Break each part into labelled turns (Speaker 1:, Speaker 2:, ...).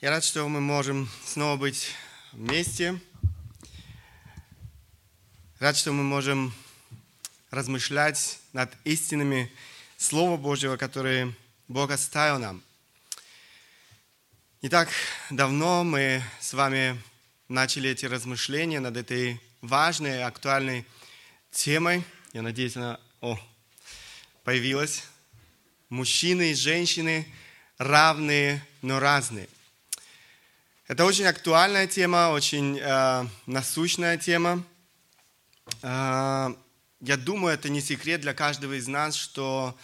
Speaker 1: Я рад, что мы можем снова быть вместе. Рад, что мы можем размышлять над истинами Слова Божьего, которые Бог оставил нам. Не так давно мы с вами начали эти размышления над этой важной, актуальной темой. Я надеюсь, она о, появилась. Мужчины и женщины равные, но разные. Это очень актуальная тема, очень э, насущная тема. Э, я думаю, это не секрет для каждого из нас, что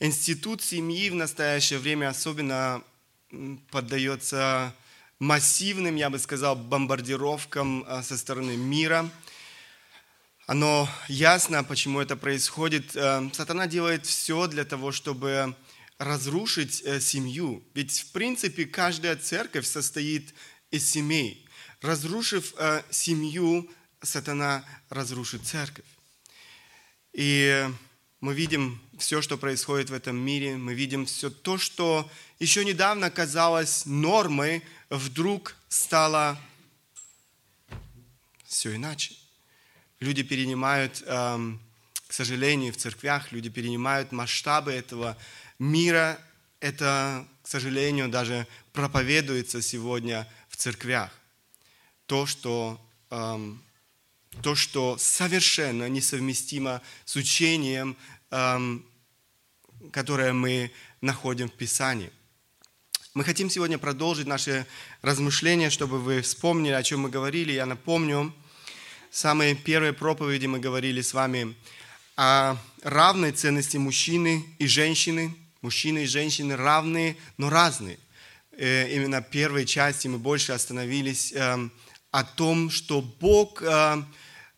Speaker 1: институт семьи в настоящее время особенно поддается массивным, я бы сказал, бомбардировкам э, со стороны мира. Оно ясно, почему это происходит. Э, сатана делает все для того, чтобы разрушить э, семью. Ведь, в принципе, каждая церковь состоит из семей. Разрушив э, семью, сатана разрушит церковь. И мы видим все, что происходит в этом мире, мы видим все то, что еще недавно казалось нормой, вдруг стало все иначе. Люди перенимают, эм, к сожалению, в церквях, люди перенимают масштабы этого мира, это, к сожалению, даже проповедуется сегодня в церквях. То, что, эм, то, что совершенно несовместимо с учением, эм, которое мы находим в Писании. Мы хотим сегодня продолжить наши размышления, чтобы вы вспомнили, о чем мы говорили. Я напомню, в самой первой проповеди мы говорили с вами о равной ценности мужчины и женщины – Мужчины и женщины равные, но разные. Э, именно в первой части мы больше остановились эм, о том, что Бог, э,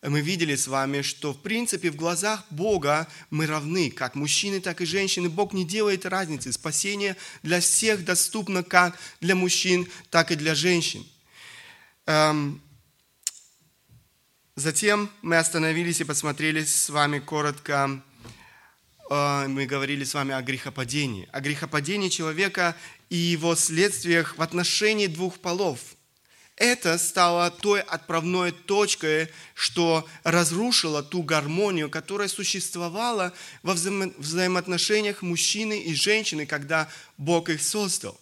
Speaker 1: мы видели с вами, что в принципе в глазах Бога мы равны, как мужчины, так и женщины. Бог не делает разницы. Спасение для всех доступно как для мужчин, так и для женщин. Эм, затем мы остановились и посмотрели с вами коротко мы говорили с вами о грехопадении, о грехопадении человека и его следствиях в отношении двух полов. Это стало той отправной точкой, что разрушило ту гармонию, которая существовала во взаимо- взаимоотношениях мужчины и женщины, когда Бог их создал.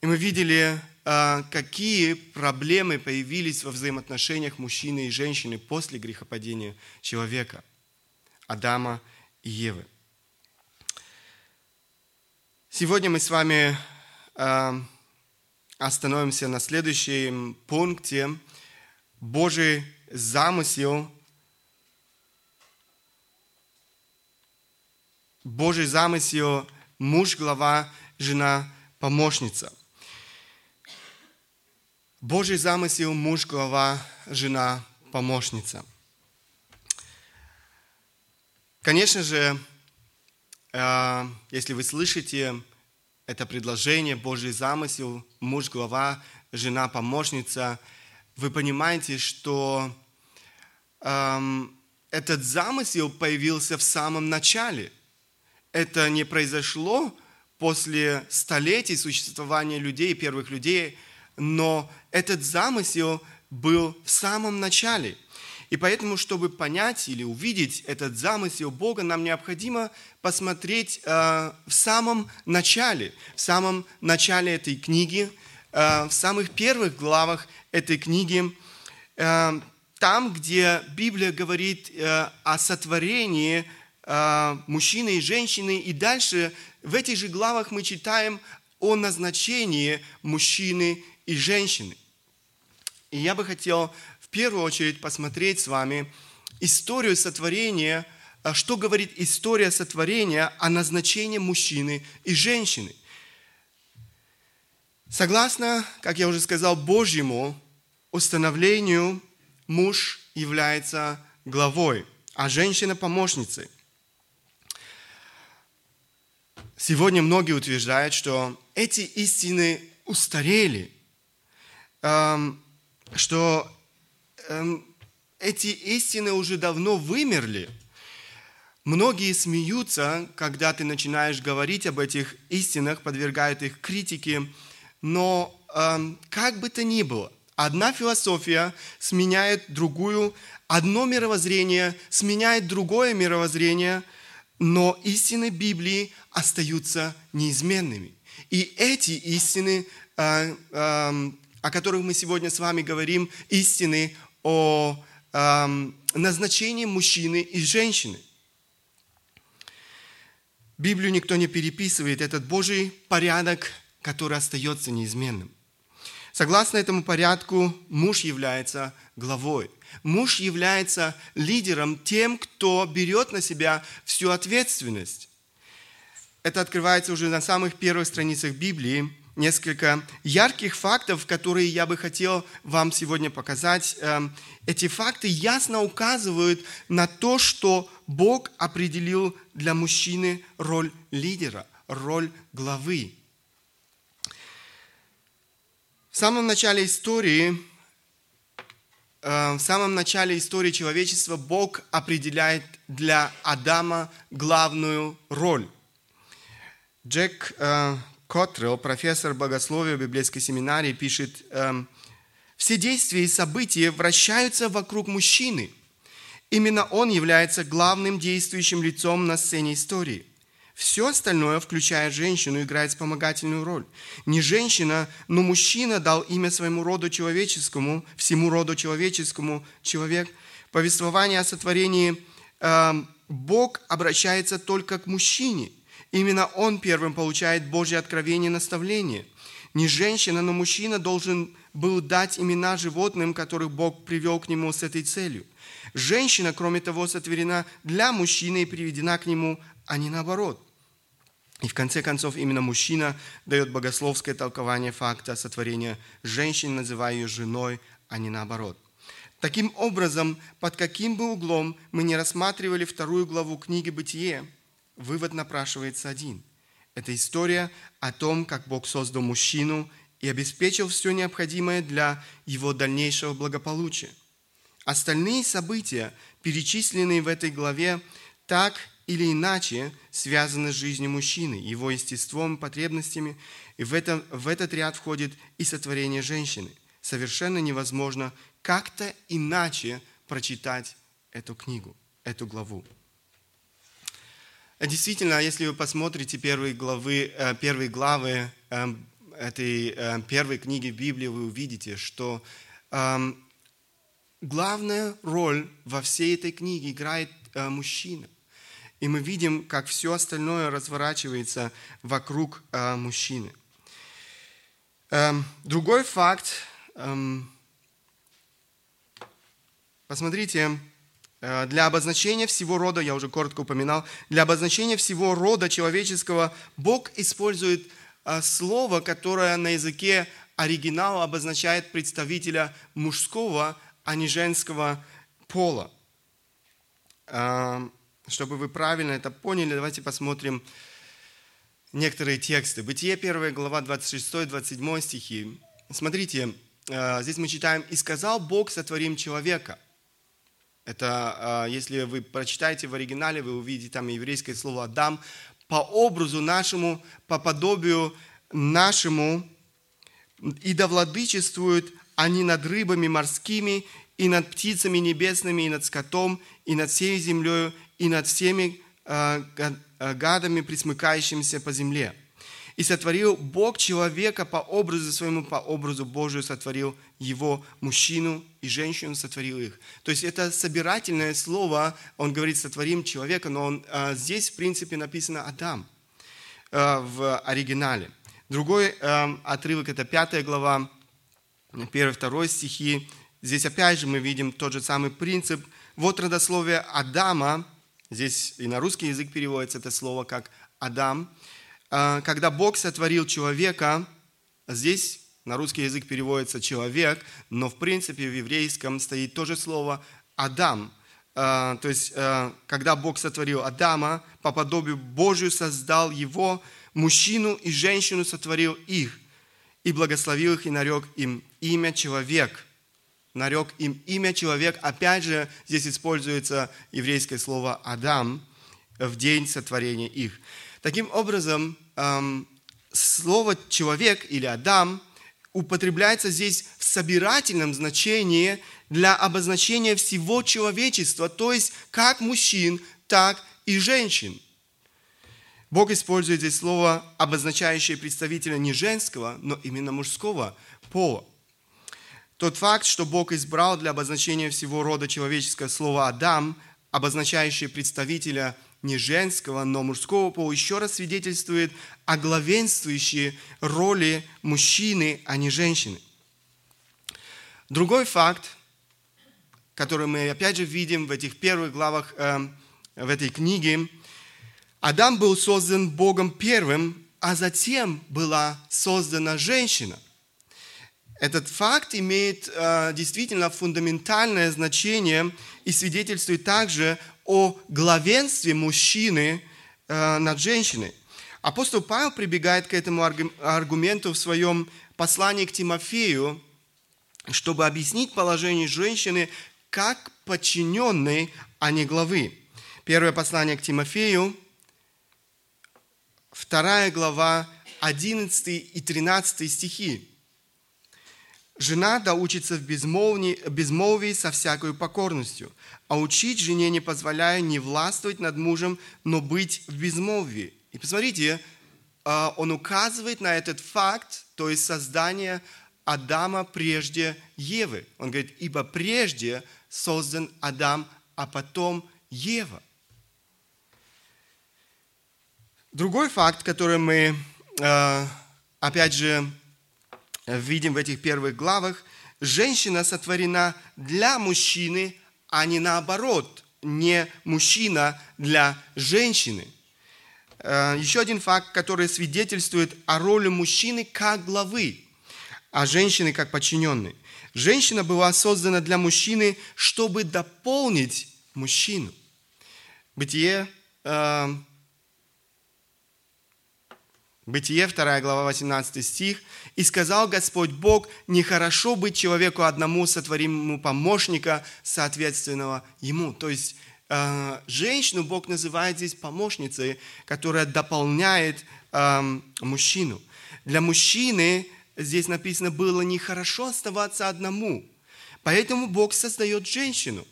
Speaker 1: И мы видели, э, какие проблемы появились во взаимоотношениях мужчины и женщины после грехопадения человека – Адама и Евы. Сегодня мы с вами э, остановимся на следующем пункте. Божий замысел, Божий замысел, муж, глава, жена, помощница. Божий замысел, муж, глава, жена, помощница – Конечно же, э, если вы слышите это предложение, Божий замысел, муж, глава, жена, помощница, вы понимаете, что эм, этот замысел появился в самом начале. Это не произошло после столетий существования людей, первых людей, но этот замысел был в самом начале – и поэтому, чтобы понять или увидеть этот замысел Бога, нам необходимо посмотреть э, в самом начале, в самом начале этой книги, э, в самых первых главах этой книги, э, там, где Библия говорит э, о сотворении э, мужчины и женщины, и дальше в этих же главах мы читаем о назначении мужчины и женщины. И я бы хотел первую очередь посмотреть с вами историю сотворения, а что говорит история сотворения о назначении мужчины и женщины. Согласно, как я уже сказал, Божьему установлению, муж является главой, а женщина помощницей. Сегодня многие утверждают, что эти истины устарели, эм, что эти истины уже давно вымерли. Многие смеются, когда ты начинаешь говорить об этих истинах, подвергают их критике, Но эм, как бы то ни было, одна философия сменяет другую, одно мировоззрение сменяет другое мировоззрение, но истины Библии остаются неизменными. И эти истины, э, э, о которых мы сегодня с вами говорим, истины о э, назначении мужчины и женщины. Библию никто не переписывает, этот Божий порядок, который остается неизменным. Согласно этому порядку, муж является главой. Муж является лидером, тем, кто берет на себя всю ответственность. Это открывается уже на самых первых страницах Библии. Несколько ярких фактов, которые я бы хотел вам сегодня показать. Эм, эти факты ясно указывают на то, что Бог определил для мужчины роль лидера, роль главы. В самом начале истории, э, в самом начале истории человечества Бог определяет для Адама главную роль. Джек э, Котрелл, профессор богословия библейской семинарии, пишет, э, «Все действия и события вращаются вокруг мужчины. Именно он является главным действующим лицом на сцене истории – все остальное, включая женщину, играет вспомогательную роль. Не женщина, но мужчина дал имя своему роду человеческому, всему роду человеческому человек. Повествование о сотворении э, Бог обращается только к мужчине. Именно он первым получает Божье откровение и наставление. Не женщина, но мужчина должен был дать имена животным, которых Бог привел к нему с этой целью. Женщина, кроме того, сотворена для мужчины и приведена к нему, а не наоборот. И в конце концов именно мужчина дает богословское толкование факта сотворения женщины, называя ее женой, а не наоборот. Таким образом, под каким бы углом мы не рассматривали вторую главу книги «Бытие», вывод напрашивается один. Это история о том, как Бог создал мужчину и обеспечил все необходимое для его дальнейшего благополучия. Остальные события, перечисленные в этой главе, так или иначе связаны с жизнью мужчины, его естеством, потребностями, и в, этом, в этот ряд входит и сотворение женщины. Совершенно невозможно как-то иначе прочитать эту книгу, эту главу. Действительно, если вы посмотрите первые главы, э, первые главы эм, этой э, первой книги Библии, вы увидите, что эм, главная роль во всей этой книге играет э, мужчина. И мы видим, как все остальное разворачивается вокруг мужчины. Эм, другой факт. Посмотрите, для обозначения всего рода, я уже коротко упоминал, для обозначения всего рода человеческого Бог использует э, слово, которое на языке оригинала обозначает представителя мужского, а не женского пола. Эм, чтобы вы правильно это поняли, давайте посмотрим некоторые тексты. Бытие 1 глава 26-27 стихи. Смотрите, э, здесь мы читаем «И сказал Бог, сотворим человека». Это, э, если вы прочитаете в оригинале, вы увидите там еврейское слово «Адам», по образу нашему, по подобию нашему, и да владычествуют они над рыбами морскими, и над птицами небесными, и над скотом, и над всей землею, и над всеми э, э, гадами, присмыкающимися по земле. И сотворил Бог человека по образу своему, по образу Божию сотворил его, мужчину и женщину сотворил их. То есть это собирательное слово, он говорит, сотворим человека, но он, э, здесь, в принципе, написано Адам в оригинале. Другой отрывок, это пятая глава, первый, второй стихи. Здесь опять же мы видим тот же самый принцип. Вот родословие Адама, Здесь и на русский язык переводится это слово как Адам. А, когда Бог сотворил человека, здесь на русский язык переводится человек, но в принципе в еврейском стоит то же слово Адам. А, то есть, а, когда Бог сотворил Адама, по подобию Божию создал его, мужчину и женщину сотворил их, и благословил их и нарек им имя человек – нарек им имя человек. Опять же, здесь используется еврейское слово «Адам» в день сотворения их. Таким образом, эм, слово «человек» или «Адам» употребляется здесь в собирательном значении для обозначения всего человечества, то есть как мужчин, так и женщин. Бог использует здесь слово, обозначающее представителя не женского, но именно мужского пола. Тот факт, что Бог избрал для обозначения всего рода человеческого слово «Адам», обозначающее представителя не женского, но мужского пола, еще раз свидетельствует о главенствующей роли мужчины, а не женщины. Другой факт, который мы опять же видим в этих первых главах э, в этой книге, Адам был создан Богом первым, а затем была создана женщина. Этот факт имеет э, действительно фундаментальное значение и свидетельствует также о главенстве мужчины э, над женщиной. Апостол Павел прибегает к этому аргументу в своем послании к Тимофею, чтобы объяснить положение женщины как подчиненной, а не главы. Первое послание к Тимофею, вторая глава, 11 и 13 стихи. Жена да учится в безмолвии, безмолвии со всякой покорностью, а учить жене не позволяя не властвовать над мужем, но быть в безмолвии. И посмотрите, а, он указывает на этот факт, то есть создание Адама прежде Евы. Он говорит, ибо прежде создан Адам, а потом Ева. Другой факт, который мы, а, опять же, видим в этих первых главах, женщина сотворена для мужчины, а не наоборот, не мужчина для женщины. Э, еще один факт, который свидетельствует о роли мужчины как главы, а женщины как подчиненной. Женщина была создана для мужчины, чтобы дополнить мужчину. Бытие э, Бытие, 2 глава, 18 стих. «И сказал Господь Бог, нехорошо быть человеку одному, сотворим ему помощника, соответственного ему». То есть э, женщину Бог называет здесь помощницей, которая дополняет э, мужчину. Для мужчины здесь написано было нехорошо оставаться одному. Поэтому Бог создает женщину.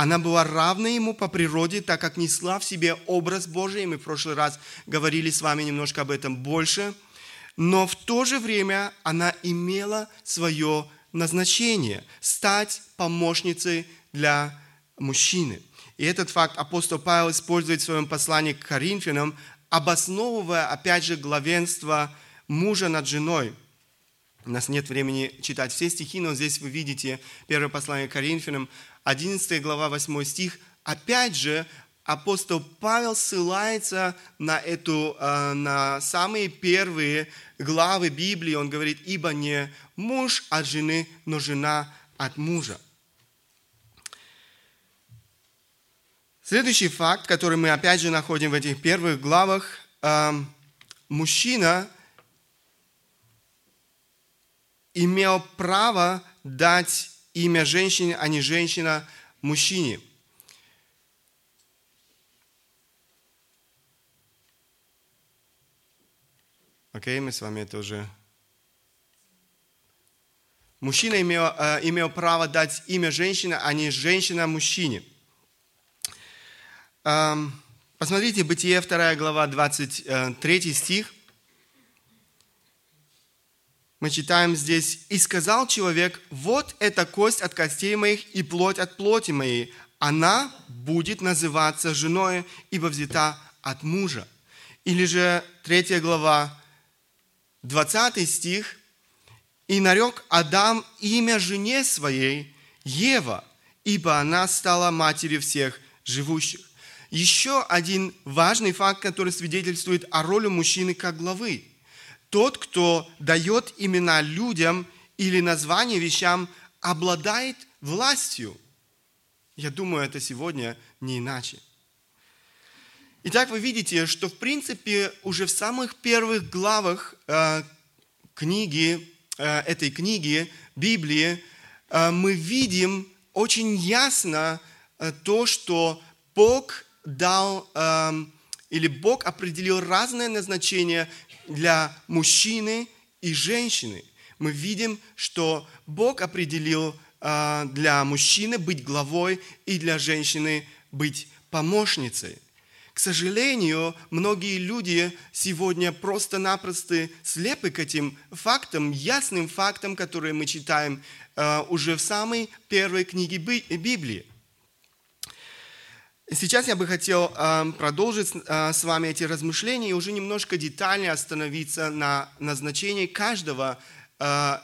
Speaker 1: Она была равна ему по природе, так как несла в себе образ Божий. Мы в прошлый раз говорили с вами немножко об этом больше. Но в то же время она имела свое назначение – стать помощницей для мужчины. И этот факт апостол Павел использует в своем послании к Коринфянам, обосновывая, опять же, главенство мужа над женой. У нас нет времени читать все стихи, но здесь вы видите первое послание к Коринфянам, 11 глава, 8 стих, опять же, апостол Павел ссылается на, эту, э, на самые первые главы Библии. Он говорит, ибо не муж от жены, но жена от мужа. Следующий факт, который мы опять же находим в этих первых главах, э, мужчина имел право дать имя женщине, а не женщина мужчине. Окей, okay, мы с вами это уже... Мужчина имел, э, имел право дать имя женщине, а не женщина мужчине. Эм, посмотрите, Бытие 2 глава, 23 стих мы читаем здесь, «И сказал человек, вот эта кость от костей моих и плоть от плоти моей, она будет называться женой, ибо взята от мужа». Или же 3 глава, 20 стих, «И нарек Адам имя жене своей Ева, ибо она стала матерью всех живущих». Еще один важный факт, который свидетельствует о роли мужчины как главы – тот, кто дает имена людям или название вещам, обладает властью. Я думаю, это сегодня не иначе. Итак, вы видите, что в принципе уже в самых первых главах э, книги, э, этой книги, Библии, э, мы видим очень ясно э, то, что Бог дал э, или Бог определил разное назначение для мужчины и женщины. Мы видим, что Бог определил а, для мужчины быть главой и для женщины быть помощницей. К сожалению, многие люди сегодня просто-напросто слепы к этим фактам, ясным фактам, которые мы читаем э, уже в самой первой книге Библии. Сейчас я бы хотел э, продолжить э, с вами эти размышления и уже немножко детальнее остановиться на назначении каждого э,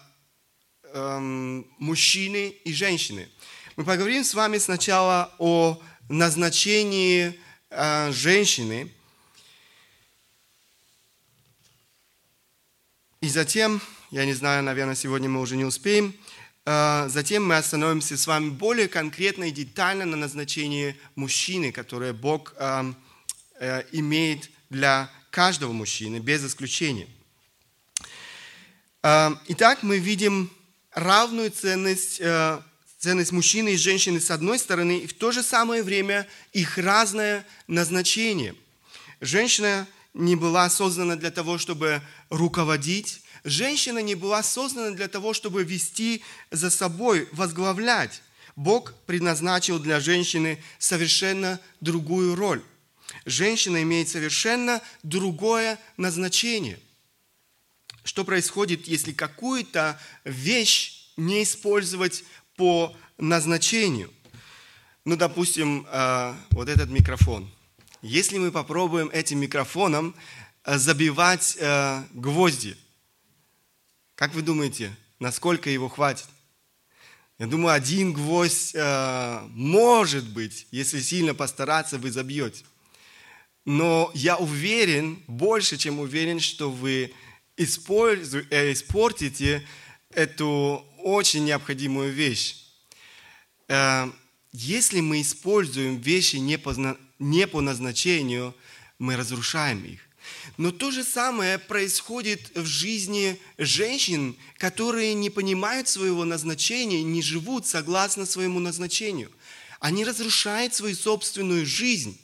Speaker 1: э, мужчины и женщины. Мы поговорим с вами сначала о назначении э, женщины. И затем, я не знаю, наверное, сегодня мы уже не успеем, затем мы остановимся с вами более конкретно и детально на назначении мужчины, которое Бог э, э, имеет для каждого мужчины, без исключения. Э, итак, мы видим равную ценность э, ценность мужчины и женщины с одной стороны, и в то же самое время их разное назначение. Женщина не была создана для того, чтобы руководить, женщина не была создана для того, чтобы вести за собой, возглавлять. Бог предназначил для женщины совершенно другую роль. Женщина имеет совершенно другое назначение. Что происходит, если какую-то вещь не использовать по назначению. Ну, допустим, э, вот этот микрофон. Если мы попробуем этим микрофоном э, забивать э, гвозди, как вы думаете, насколько его хватит? Я думаю, один гвоздь может быть, если сильно постараться, вы забьете. Но я уверен, больше чем уверен, что вы испортите эту очень необходимую вещь. Э, если мы используем вещи не по, не по назначению, мы разрушаем их. Но то же самое происходит в жизни женщин, которые не понимают своего назначения, не живут согласно своему назначению. Они разрушают свою собственную жизнь.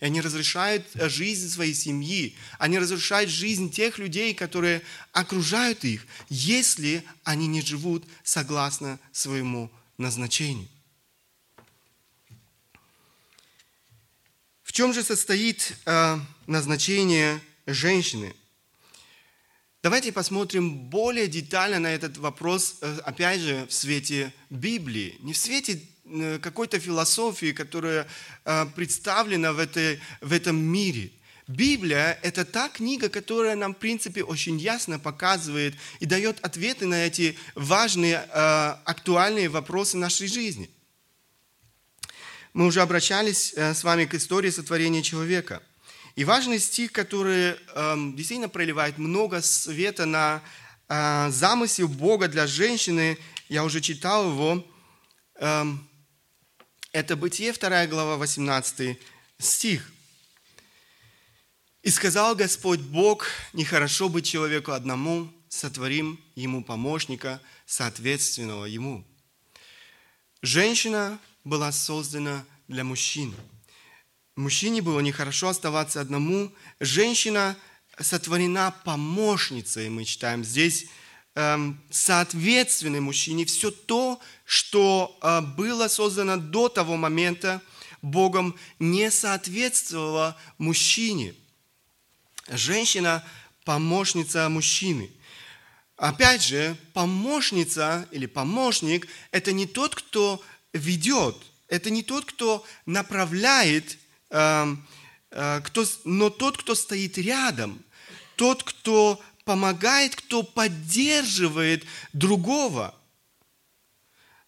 Speaker 1: И они разрушают э, жизнь своей семьи. Они разрушают жизнь тех людей, которые окружают их, если они не живут согласно своему назначению. Чем же состоит э, назначение женщины? Давайте посмотрим более детально на этот вопрос, э, опять же, в свете Библии. Не в свете Э, какой-то философии, которая представлена в, этой, в этом мире. Библия – это та книга, которая нам, в принципе, очень ясно показывает и дает ответы на эти важные, актуальные вопросы нашей жизни. Мы уже обращались с вами к истории сотворения человека. И важный стих, который эм, действительно проливает много света на замысел Бога для женщины, я уже читал его, эм, это Бытие, 2 глава, 18 стих. «И сказал Господь Бог, нехорошо быть человеку одному, сотворим ему помощника, соответственного ему». Женщина была создана для мужчин. Мужчине было нехорошо оставаться одному. Женщина сотворена помощницей, мы читаем здесь, эм, соответственной мужчине. Все то, что а, было создано до того момента Богом, не соответствовало мужчине. Женщина – помощница мужчины. Опять же, помощница или помощник – это не тот, кто ведет, это не тот, кто направляет, а, а, кто, но тот, кто стоит рядом, тот, кто помогает, кто поддерживает другого –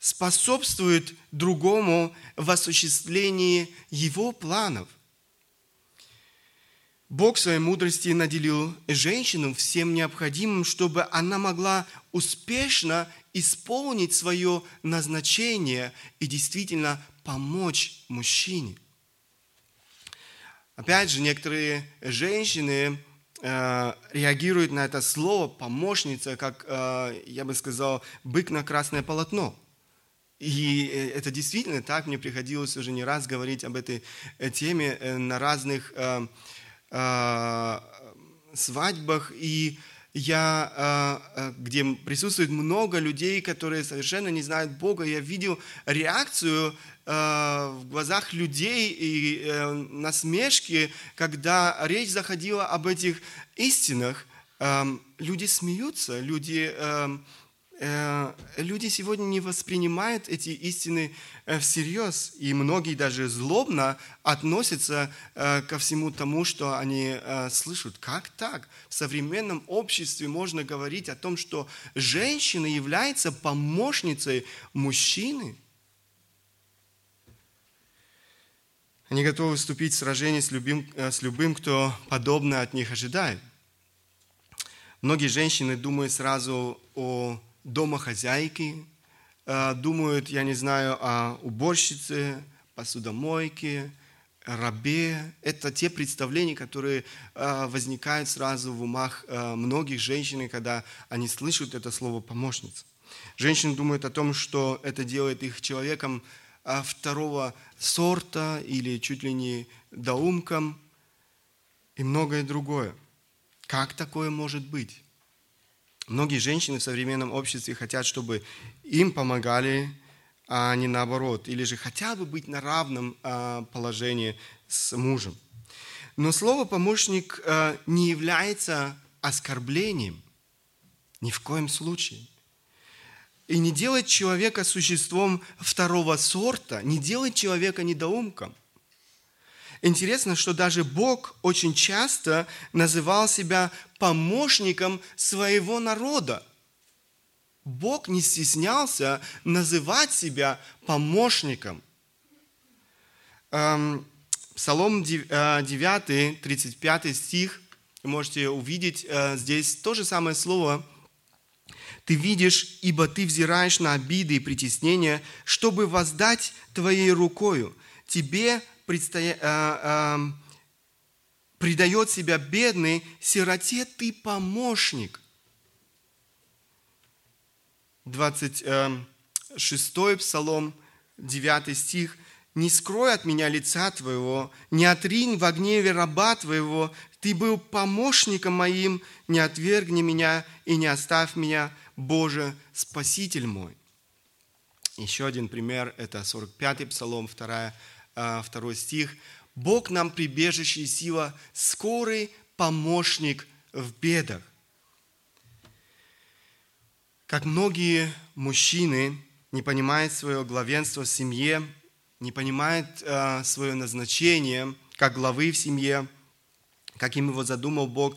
Speaker 1: способствует другому в осуществлении его планов. Бог своей мудрости наделил женщину всем необходимым, чтобы она могла успешно исполнить свое назначение и действительно помочь мужчине. Опять же, некоторые женщины э, реагируют на это слово «помощница», как, э, я бы сказал, бык на красное полотно – и э, это действительно так, мне приходилось уже не раз говорить об этой э, теме э, на разных э, свадьбах, и я, э, э, где присутствует много людей, которые совершенно не знают Бога, я видел реакцию э, в глазах людей и э, насмешки, когда речь заходила об этих истинах. Э, люди смеются, люди... Э, люди сегодня не воспринимают эти истины э, всерьез, и многие даже злобно относятся э, ко всему тому, что они слышат. Как так? В современном обществе можно говорить о том, что женщина является помощницей мужчины? Они готовы вступить в сражение с любым, с любым, кто подобно от них ожидает. Многие женщины думают сразу о домохозяйки, э, думают, я не знаю, о уборщице, посудомойке, рабе. Это те представления, которые э, возникают сразу в умах э, многих женщин, когда они слышат это слово «помощница». Женщины думают о том, что это делает их человеком второго сорта или чуть ли не доумком и многое другое. Как такое может быть? Многие женщины в современном обществе хотят, чтобы им помогали, а не наоборот, или же хотя бы быть на равном а, положении с мужем. Но слово «помощник» а, не является оскорблением, ни в коем случае. И не делать человека существом второго сорта, не делать человека недоумком. Интересно, что даже Бог очень часто называл себя помощником своего народа. Бог не стеснялся называть себя помощником. Эм, Псалом 9, 35 э, стих, можете увидеть э, здесь то же самое слово. «Ты видишь, ибо ты взираешь на обиды и притеснения, чтобы воздать твоей рукою. Тебе предстоя... а, а, предает себя бедный, сироте ты помощник. 26 псалом, 9 стих. «Не скрой от меня лица твоего, не отринь в гневе раба твоего, ты был помощником моим, не отвергни меня и не оставь меня, Боже, Спаситель мой». Еще один пример – это 45-й псалом, 2 а, второй стих. «Бог нам прибежище и сила, скорый помощник в бедах». Как многие мужчины не понимают свое главенство в семье, не понимают э, свое назначение как главы в семье, каким его задумал Бог,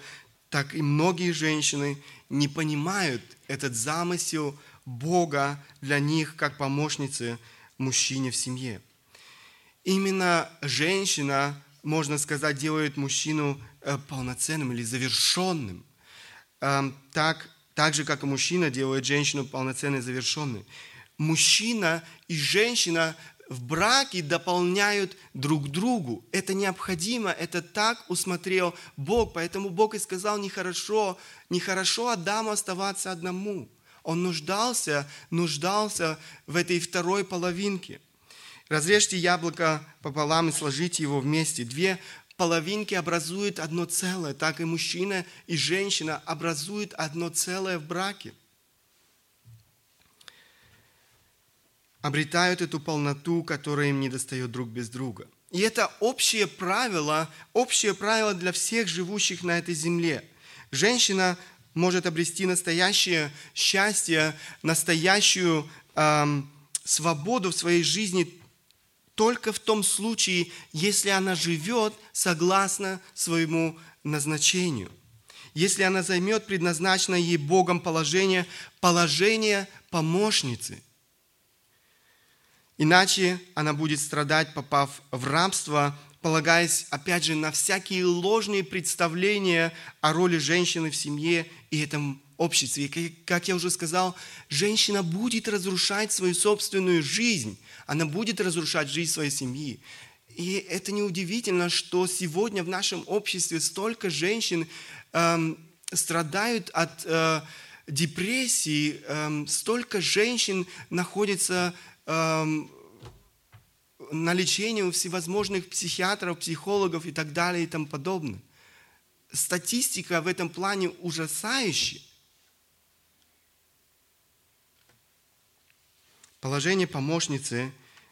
Speaker 1: так и многие женщины не понимают этот замысел Бога для них как помощницы мужчине в семье. Именно женщина, можно сказать, делает мужчину э, полноценным или завершенным. Эм, так, так же, как и мужчина делает женщину полноценной и завершенной. Мужчина и женщина в браке дополняют друг другу. Это необходимо, это так усмотрел Бог. Поэтому Бог и сказал, нехорошо, нехорошо Адаму оставаться одному. Он нуждался, нуждался в этой второй половинке – Разрежьте яблоко пополам и сложите его вместе. Две половинки образуют одно целое. Так и мужчина и женщина образуют одно целое в браке. Обретают эту полноту, которая им не достает друг без друга. И это общее правило, общее правило для всех живущих на этой земле. Женщина может обрести настоящее счастье, настоящую эм, свободу в своей жизни только в том случае, если она живет согласно своему назначению. Если она займет предназначенное ей Богом положение, положение помощницы. Иначе она будет страдать, попав в рабство, полагаясь, опять же, на всякие ложные представления о роли женщины в семье и этом обществе. И, как я уже сказал, женщина будет разрушать свою собственную жизнь – она будет разрушать жизнь своей семьи. И это неудивительно, что сегодня в нашем обществе столько женщин эм, страдают от э, депрессии, эм, столько женщин находится эм, на лечении у всевозможных психиатров, психологов и так далее и тому подобное. статистика в этом плане ужасающая. Положение помощницы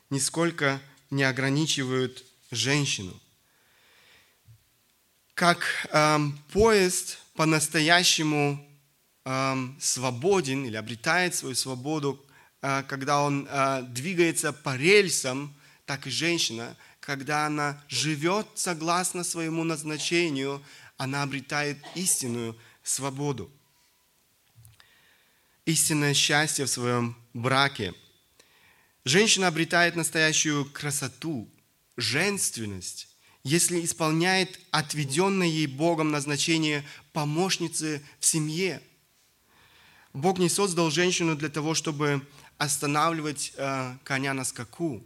Speaker 1: нисколько не ограничивают женщину. Как эм, поезд по-настоящему эм, свободен или обретает свою свободу, э, когда он э, двигается по рельсам, так и женщина, когда она живет согласно своему назначению, она обретает истинную свободу. Истинное счастье в своем браке. Женщина обретает настоящую красоту, женственность, если исполняет отведенное ей Богом назначение помощницы в семье. Бог не создал женщину для того, чтобы останавливать э, коня на скаку.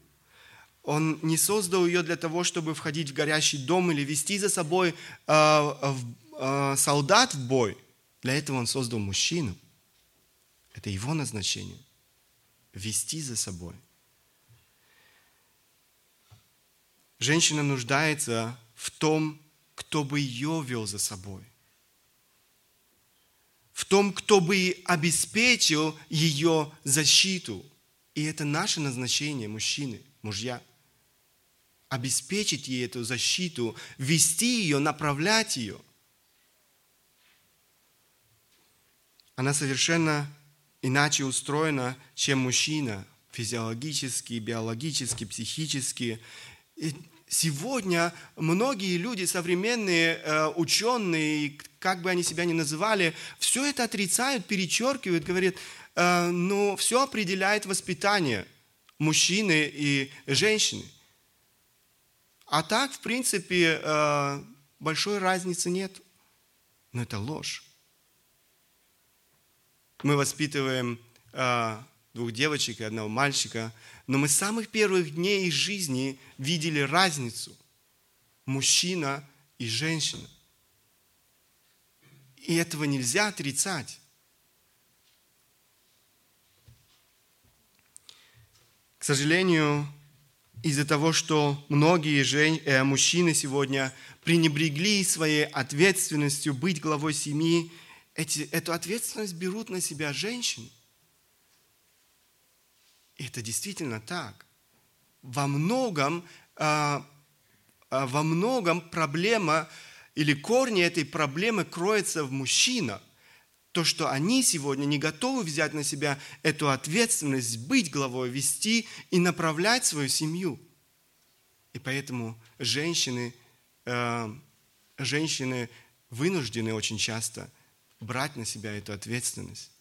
Speaker 1: Он не создал ее для того, чтобы входить в горящий дом или вести за собой э, э, солдат в бой. Для этого он создал мужчину. Это его назначение. Вести за собой. Женщина нуждается в том, кто бы ее вел за собой. В том, кто бы обеспечил ее защиту. И это наше назначение, мужчины, мужья. Обеспечить ей эту защиту, вести ее, направлять ее. Она совершенно иначе устроена, чем мужчина, физиологически, биологически, психически. И сегодня многие люди, современные э, ученые, как бы они себя ни называли, все это отрицают, перечеркивают, говорят, э, ну, все определяет воспитание мужчины и женщины. А так, в принципе, э, большой разницы нет. Но это ложь. Мы воспитываем двух девочек и одного мальчика – но мы с самых первых дней их жизни видели разницу. Мужчина и женщина. И этого нельзя отрицать. К сожалению, из-за того, что многие жен... э, мужчины сегодня пренебрегли своей ответственностью быть главой семьи, эти, эту ответственность берут на себя женщины. Это действительно так. Во многом, а, а, во многом проблема или корни этой проблемы кроются в мужчинах. То, что они сегодня не готовы взять на себя эту ответственность, быть главой, вести и направлять свою семью. И поэтому женщины, э, женщины вынуждены очень часто брать на себя эту ответственность.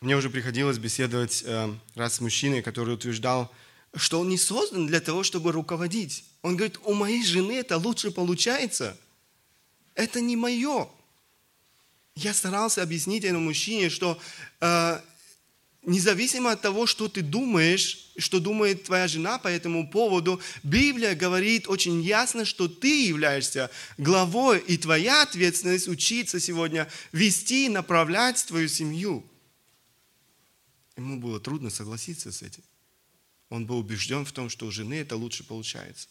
Speaker 1: Мне уже приходилось беседовать э, раз с мужчиной, который утверждал, что он не создан для того, чтобы руководить. Он говорит, у моей жены это лучше получается. Это не мое. Я старался объяснить этому мужчине, что э, независимо от того, что ты думаешь, что думает твоя жена по этому поводу, Библия говорит очень ясно, что ты являешься главой, и твоя ответственность учиться сегодня вести и направлять твою семью. Ему было трудно согласиться с этим. Он был убежден в том, что у жены это лучше получается.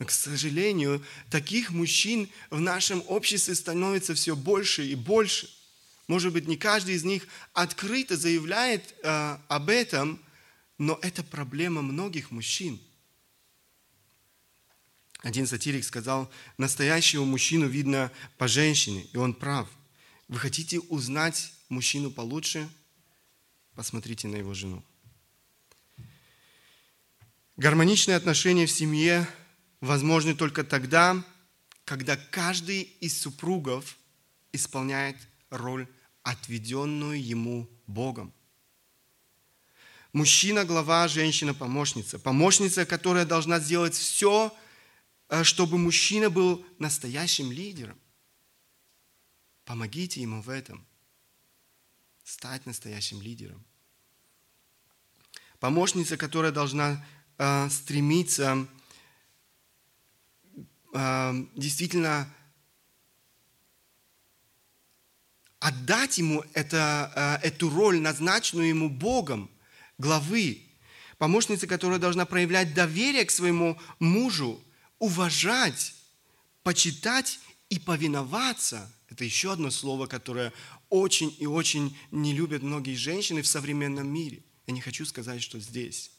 Speaker 1: Но, к сожалению, таких мужчин в нашем обществе становится все больше и больше. Может быть, не каждый из них открыто заявляет э, об этом, но это проблема многих мужчин. Один сатирик сказал, настоящего мужчину видно по женщине, и он прав. Вы хотите узнать мужчину получше? Посмотрите на его жену. Гармоничные отношения в семье возможны только тогда, когда каждый из супругов исполняет роль, отведенную ему Богом. Мужчина – глава, женщина – помощница. Помощница, которая должна сделать все, э, чтобы мужчина был настоящим лидером. Помогите ему в этом. Стать настоящим лидером помощница, которая должна э, стремиться э, действительно отдать ему это, э, эту роль, назначенную ему Богом, главы. Помощница, которая должна проявлять доверие к своему мужу, уважать, почитать и повиноваться – это еще одно слово, которое очень и очень не любят многие женщины в современном мире. Я не хочу сказать, что здесь.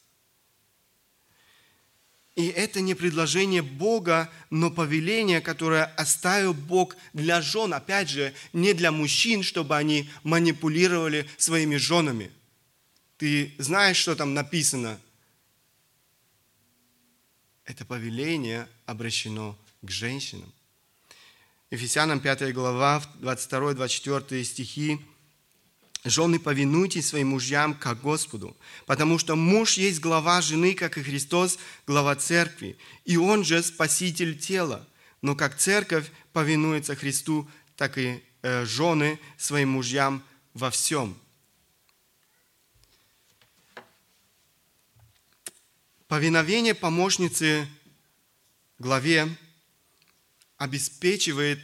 Speaker 1: И это не предложение Бога, но повеление, которое оставил Бог для жен. Опять же, не для мужчин, чтобы они манипулировали своими женами. Ты знаешь, что там написано? Это повеление обращено к женщинам. Ефесянам 5 глава, 22-24 стихи. Жены, повинуйтесь своим мужьям, как Господу, потому что муж есть глава жены, как и Христос, глава церкви, и он же спаситель тела. Но как церковь повинуется Христу, так и э, жены своим мужьям во всем. Повиновение помощницы главе обеспечивает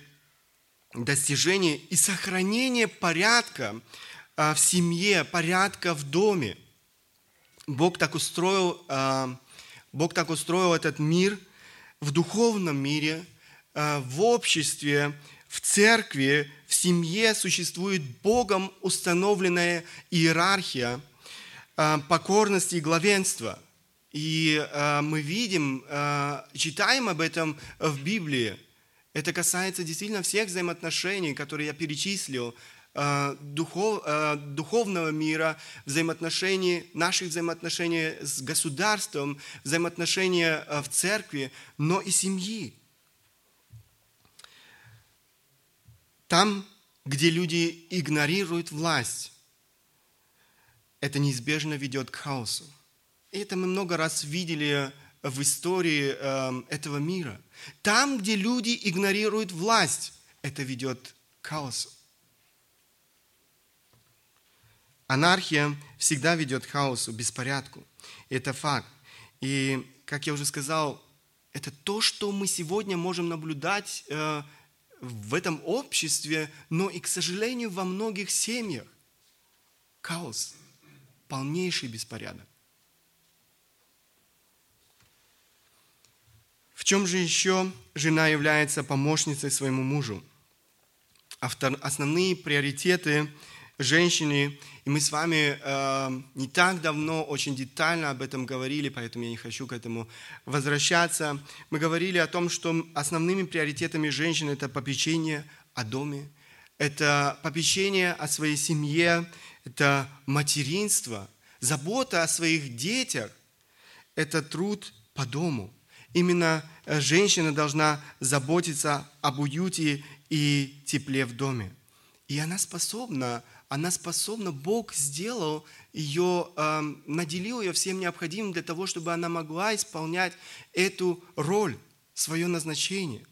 Speaker 1: достижение и сохранение порядка в семье, порядка в доме. Бог так устроил, а, Бог так устроил этот мир в духовном мире, а, в обществе, в церкви, в семье существует Богом установленная иерархия покорности и главенства. И мы видим, читаем об этом в Библии. Это касается действительно всех взаимоотношений, которые я перечислил, э, духов, э, духовного мира, взаимоотношений, наших взаимоотношений с государством, взаимоотношения э, в церкви, но и семьи. Там, где люди игнорируют власть, это неизбежно ведет к хаосу. И это мы много раз видели в истории э, этого мира. Там, где люди игнорируют власть, это ведет к хаосу. Анархия всегда ведет к хаосу, беспорядку. Это факт. И, как я уже сказал, это то, что мы сегодня можем наблюдать э, в этом обществе, но и, к сожалению, во многих семьях. Хаос, полнейший беспорядок. В чем же еще жена является помощницей своему мужу? Автор, основные приоритеты женщины, и мы с вами э, не так давно очень детально об этом говорили, поэтому я не хочу к этому возвращаться. Мы говорили о том, что основными приоритетами женщины это попечение о доме, это попечение о своей семье, это материнство, забота о своих детях, это труд по дому. Именно э, женщина должна заботиться об уюте и тепле в доме. И она способна, она способна, Бог сделал ее, э, наделил ее всем необходимым для того, чтобы она могла исполнять эту роль, свое назначение.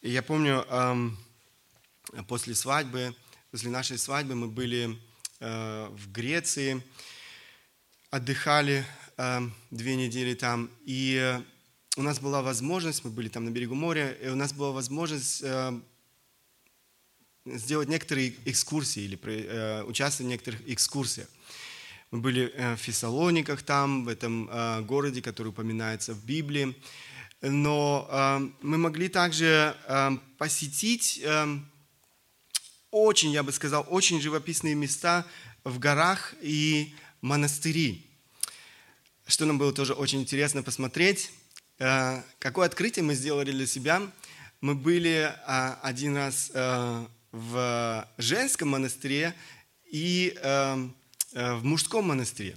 Speaker 1: И я помню, э, после свадьбы, после нашей свадьбы мы были э, в Греции, отдыхали Э, две недели там, и э, у нас была возможность, мы были там на берегу моря, и у нас была возможность сделать некоторые экскурсии или участвовать в некоторых экскурсиях. Мы были в Фессалониках там, в этом городе, который упоминается в Библии. Но мы могли также посетить очень, я бы сказал, очень живописные места в горах и монастыри что нам было тоже очень интересно посмотреть, э, какое открытие мы сделали для себя. Мы были э, один раз э, в женском монастыре и в мужском монастыре.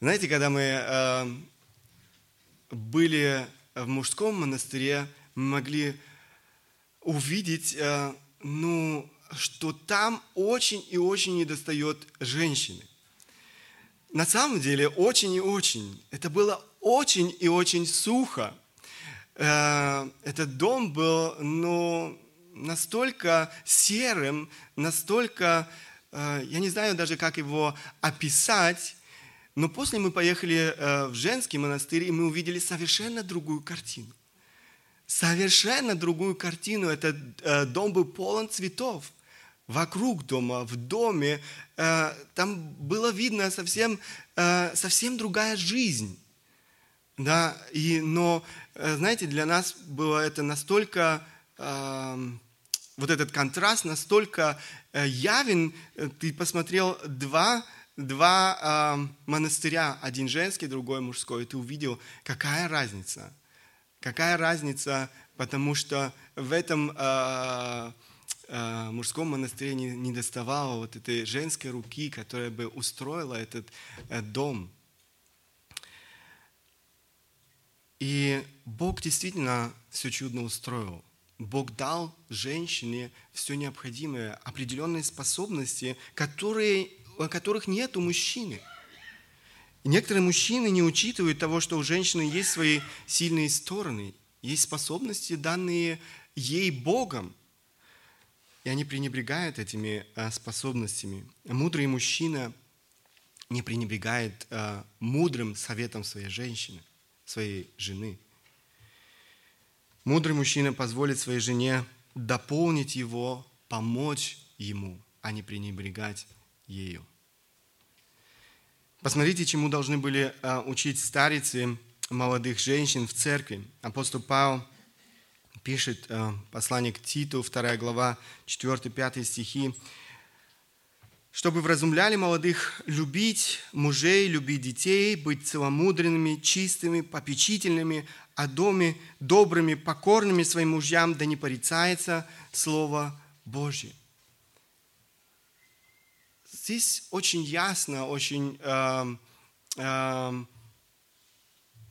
Speaker 1: Знаете, когда мы были в мужском монастыре, мы могли увидеть, ну, что там очень и очень недостает женщины на самом деле очень и очень. Это было очень и очень сухо. Э, этот дом был ну, настолько серым, настолько, э, я не знаю даже, как его описать, но после мы поехали э, в женский монастырь, и мы увидели совершенно другую картину. Совершенно другую картину. Этот дом был полон цветов вокруг дома, в доме, э, там было видно совсем, э, совсем другая жизнь. Да, и, но, э, знаете, для нас было это настолько, э, вот этот контраст настолько э, явен. Ты посмотрел два, два э, монастыря, один женский, другой мужской, и ты увидел, какая разница. Какая разница, потому что в этом э, э, мужском монастыре не, не доставало вот этой женской руки, которая бы устроила этот э, дом. И Бог действительно все чудно устроил. Бог дал женщине все необходимое, определенные способности, которые, которых нет у мужчины. И некоторые мужчины не учитывают того, что у женщины есть свои сильные стороны, есть способности, данные ей Богом. И они пренебрегают этими а, способностями. Мудрый мужчина не пренебрегает а, мудрым советом своей женщины своей жены. Мудрый мужчина позволит своей жене дополнить его, помочь ему, а не пренебрегать ею. Посмотрите, чему должны были а, учить старицы молодых женщин в церкви. Апостол Павел пишет а, послание к Титу, 2 глава, 4-5 стихи чтобы вразумляли молодых любить мужей, любить детей, быть целомудренными, чистыми, попечительными, о доме добрыми, покорными своим мужьям, да не порицается Слово Божье. Здесь очень ясно, очень э, э,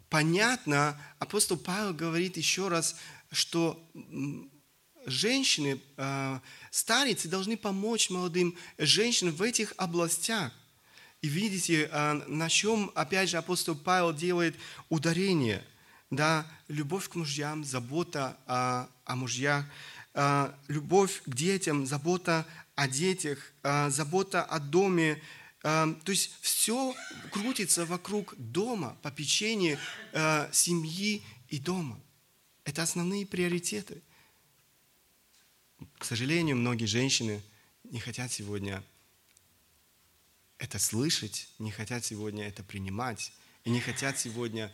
Speaker 1: понятно, апостол Павел говорит еще раз, что женщины, э, старицы должны помочь молодым женщинам в этих областях. И видите, э, на чем, опять же, апостол Павел делает ударение. Да, любовь к мужьям, забота о, о мужьях, э, любовь к детям, забота о детях, забота о доме. То есть все крутится вокруг дома, попечения семьи и дома. Это основные приоритеты. К сожалению, многие женщины не хотят сегодня это слышать, не хотят сегодня это принимать, и не хотят сегодня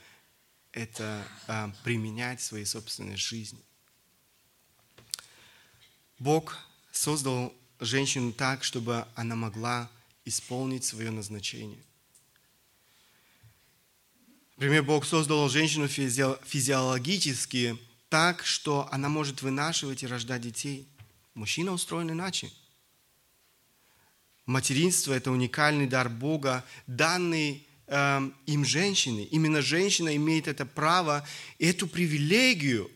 Speaker 1: это а, применять в своей собственной жизни. Бог создал женщину так, чтобы она могла исполнить свое назначение. Например, Бог создал женщину физиологически так, что она может вынашивать и рождать детей – Мужчина устроен иначе. Материнство – это уникальный дар Бога, данный э, им женщины. Именно женщина имеет это право, эту привилегию,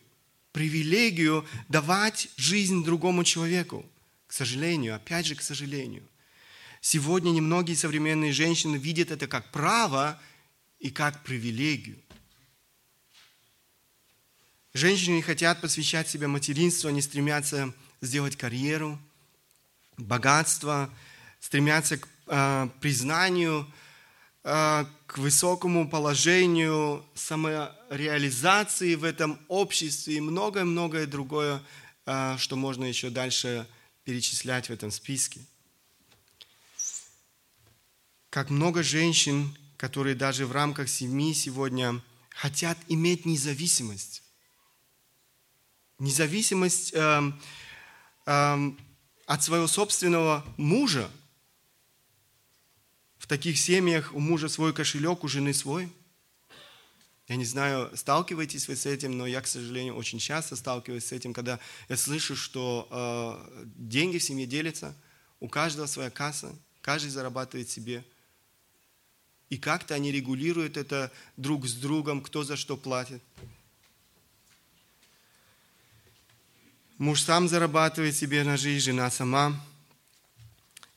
Speaker 1: привилегию давать жизнь другому человеку. К сожалению, опять же, к сожалению. Сегодня немногие современные женщины видят это как право и как привилегию. Женщины не хотят посвящать себя материнству, они стремятся сделать карьеру, богатство, стремятся к э, признанию, э, к высокому положению, самореализации в этом обществе и многое-многое другое, э, что можно еще дальше перечислять в этом списке. Как много женщин, которые даже в рамках семьи сегодня хотят иметь независимость. Независимость э, от своего собственного мужа. В таких семьях у мужа свой кошелек, у жены свой. Я не знаю, сталкиваетесь вы с этим, но я, к сожалению, очень часто сталкиваюсь с этим, когда я слышу, что э, деньги в семье делятся, у каждого своя касса, каждый зарабатывает себе. И как-то они регулируют это друг с другом, кто за что платит. Муж сам зарабатывает себе на жизнь, жена сама.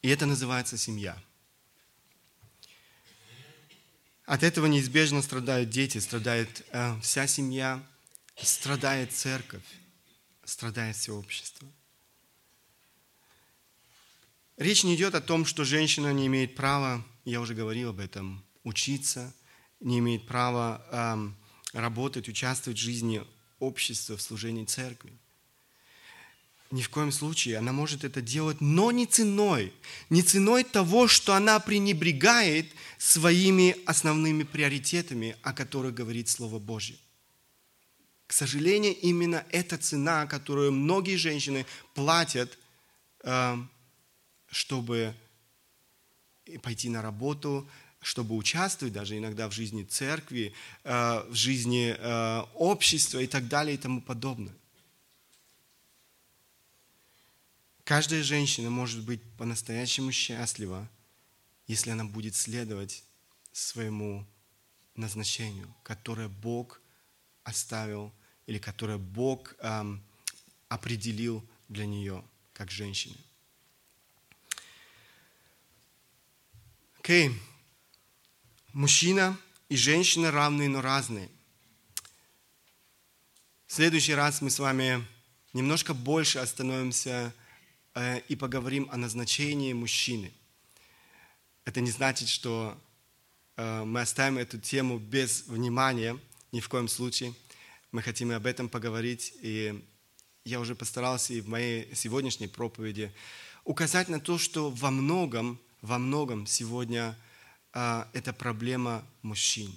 Speaker 1: И это называется семья. От этого неизбежно страдают дети, страдает э, вся семья, страдает церковь, страдает все общество. Речь не идет о том, что женщина не имеет права, я уже говорил об этом, учиться, не имеет права э, работать, участвовать в жизни общества, в служении церкви. Ни в коем случае. Она может это делать, но не ценой. Не ценой того, что она пренебрегает своими основными приоритетами, о которых говорит Слово Божье. К сожалению, именно эта цена, которую многие женщины платят, э, чтобы пойти на работу, чтобы участвовать даже иногда в жизни церкви, э, в жизни э, общества и так далее и тому подобное. Каждая женщина может быть по-настоящему счастлива, если она будет следовать своему назначению, которое Бог оставил или которое Бог эм, определил для нее как женщины. Окей. Мужчина и женщина равны, но разные. В следующий раз мы с вами немножко больше остановимся и поговорим о назначении мужчины. Это не значит, что э, мы оставим эту тему без внимания, ни в коем случае. Мы хотим и об этом поговорить, и я уже постарался и в моей сегодняшней проповеди указать на то, что во многом, во многом сегодня э, это проблема мужчин.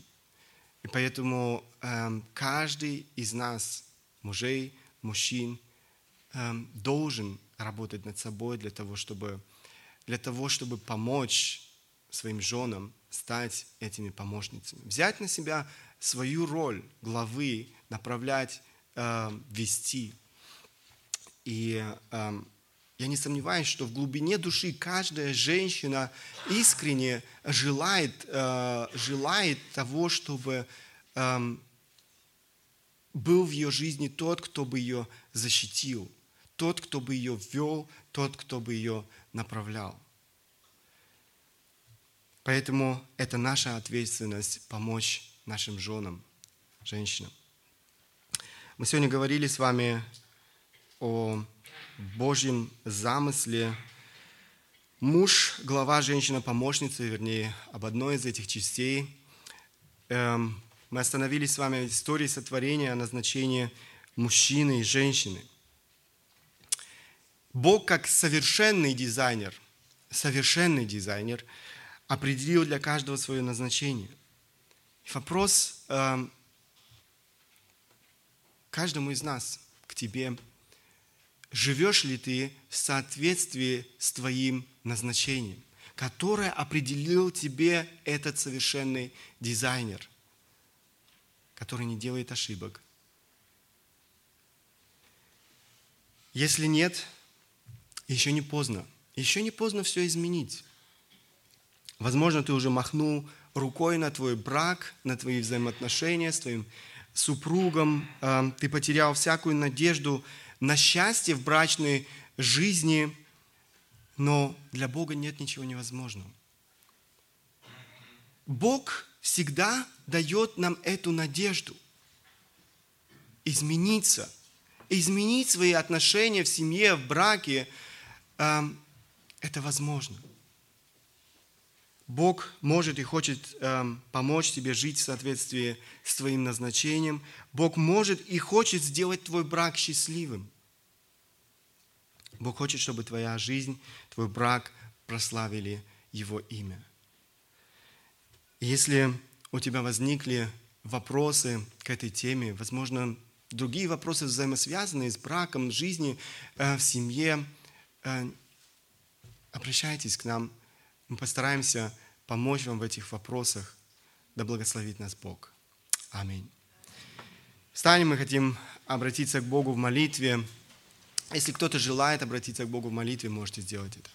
Speaker 1: И поэтому каждый из нас, мужей, мужчин, должен работать над собой для того, чтобы, для того, чтобы помочь своим женам стать этими помощницами. Взять на себя свою роль главы, направлять, э, вести. И э, я не сомневаюсь, что в глубине души каждая женщина искренне желает, э, желает того, чтобы э, был в ее жизни тот, кто бы ее защитил, тот, кто бы ее ввел, тот, кто бы ее направлял. Поэтому это наша ответственность помочь нашим женам, женщинам. Мы сегодня говорили с вами о Божьем замысле. Муж, глава, женщина, помощница, вернее, об одной из этих частей. Эм, мы остановились с вами в истории сотворения о назначении мужчины и женщины – Бог как совершенный дизайнер, совершенный дизайнер, определил для каждого свое назначение. Вопрос э, каждому из нас, к тебе, живешь ли ты в соответствии с твоим назначением, которое определил тебе этот совершенный дизайнер, который не делает ошибок. Если нет, еще не поздно. Еще не поздно все изменить. Возможно, ты уже махнул рукой на твой брак, на твои взаимоотношения с твоим супругом. А, ты потерял всякую надежду на счастье в брачной жизни, но для Бога нет ничего невозможного. Бог всегда дает нам эту надежду измениться, изменить свои отношения в семье, в браке – это возможно. Бог может и хочет помочь тебе жить в соответствии с твоим назначением. Бог может и хочет сделать твой брак счастливым. Бог хочет, чтобы твоя жизнь, твой брак прославили Его имя. Если у тебя возникли вопросы к этой теме, возможно, другие вопросы взаимосвязанные с браком, жизнью э, в семье – обращайтесь к нам, мы постараемся помочь вам в этих вопросах. Да благословит нас Бог. Аминь. Встанем, мы хотим обратиться к Богу в молитве. Если кто-то желает обратиться к Богу в молитве, можете сделать это.